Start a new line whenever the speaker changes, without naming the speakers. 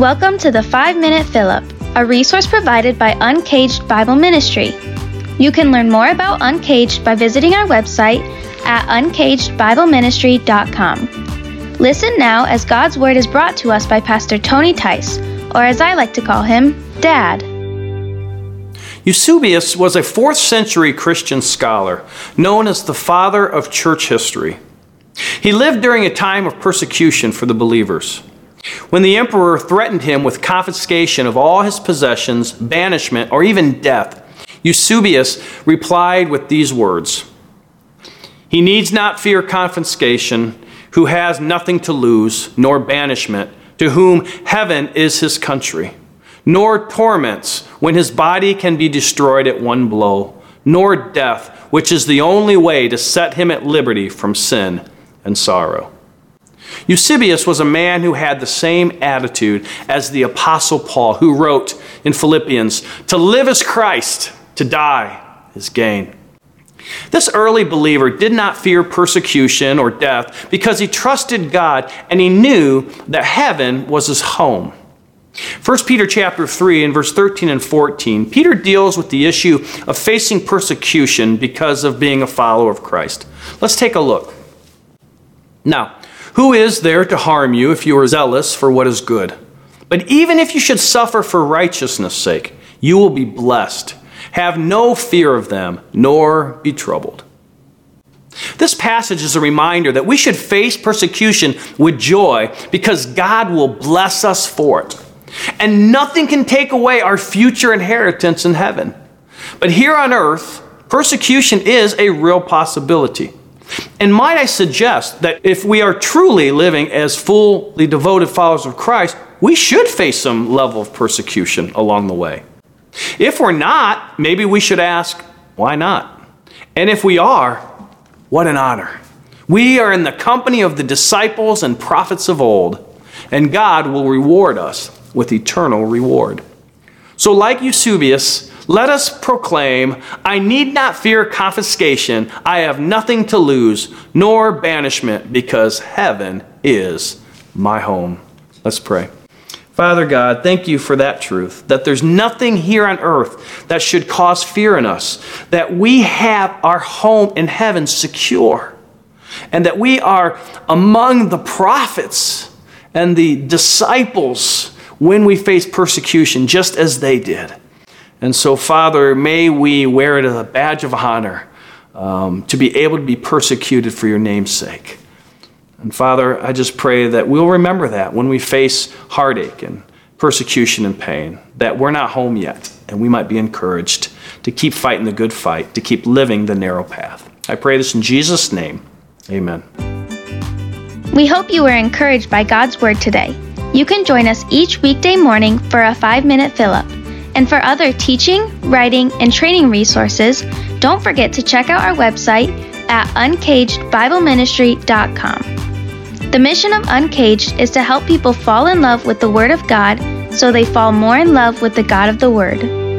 Welcome to the 5 Minute Up, a resource provided by Uncaged Bible Ministry. You can learn more about Uncaged by visiting our website at uncagedbibleministry.com. Listen now as God's Word is brought to us by Pastor Tony Tice, or as I like to call him, Dad.
Eusebius was a 4th century Christian scholar known as the father of church history. He lived during a time of persecution for the believers. When the emperor threatened him with confiscation of all his possessions, banishment, or even death, Eusebius replied with these words He needs not fear confiscation, who has nothing to lose, nor banishment, to whom heaven is his country, nor torments when his body can be destroyed at one blow, nor death, which is the only way to set him at liberty from sin and sorrow. Eusebius was a man who had the same attitude as the Apostle Paul, who wrote in Philippians, To live is Christ, to die is gain. This early believer did not fear persecution or death because he trusted God and he knew that heaven was his home. 1 Peter chapter 3 and verse 13 and 14, Peter deals with the issue of facing persecution because of being a follower of Christ. Let's take a look. Now, who is there to harm you if you are zealous for what is good? But even if you should suffer for righteousness' sake, you will be blessed. Have no fear of them, nor be troubled. This passage is a reminder that we should face persecution with joy because God will bless us for it. And nothing can take away our future inheritance in heaven. But here on earth, persecution is a real possibility. And might I suggest that if we are truly living as fully devoted followers of Christ, we should face some level of persecution along the way. If we're not, maybe we should ask, why not? And if we are, what an honor. We are in the company of the disciples and prophets of old, and God will reward us with eternal reward. So, like Eusebius, let us proclaim, I need not fear confiscation. I have nothing to lose, nor banishment, because heaven is my home. Let's pray. Father God, thank you for that truth that there's nothing here on earth that should cause fear in us, that we have our home in heaven secure, and that we are among the prophets and the disciples when we face persecution, just as they did. And so, Father, may we wear it as a badge of honor um, to be able to be persecuted for your name's sake. And Father, I just pray that we'll remember that when we face heartache and persecution and pain, that we're not home yet, and we might be encouraged to keep fighting the good fight, to keep living the narrow path. I pray this in Jesus' name. Amen.
We hope you were encouraged by God's Word today. You can join us each weekday morning for a five minute fill up. And for other teaching, writing, and training resources, don't forget to check out our website at uncagedbibleministry.com. The mission of Uncaged is to help people fall in love with the Word of God so they fall more in love with the God of the Word.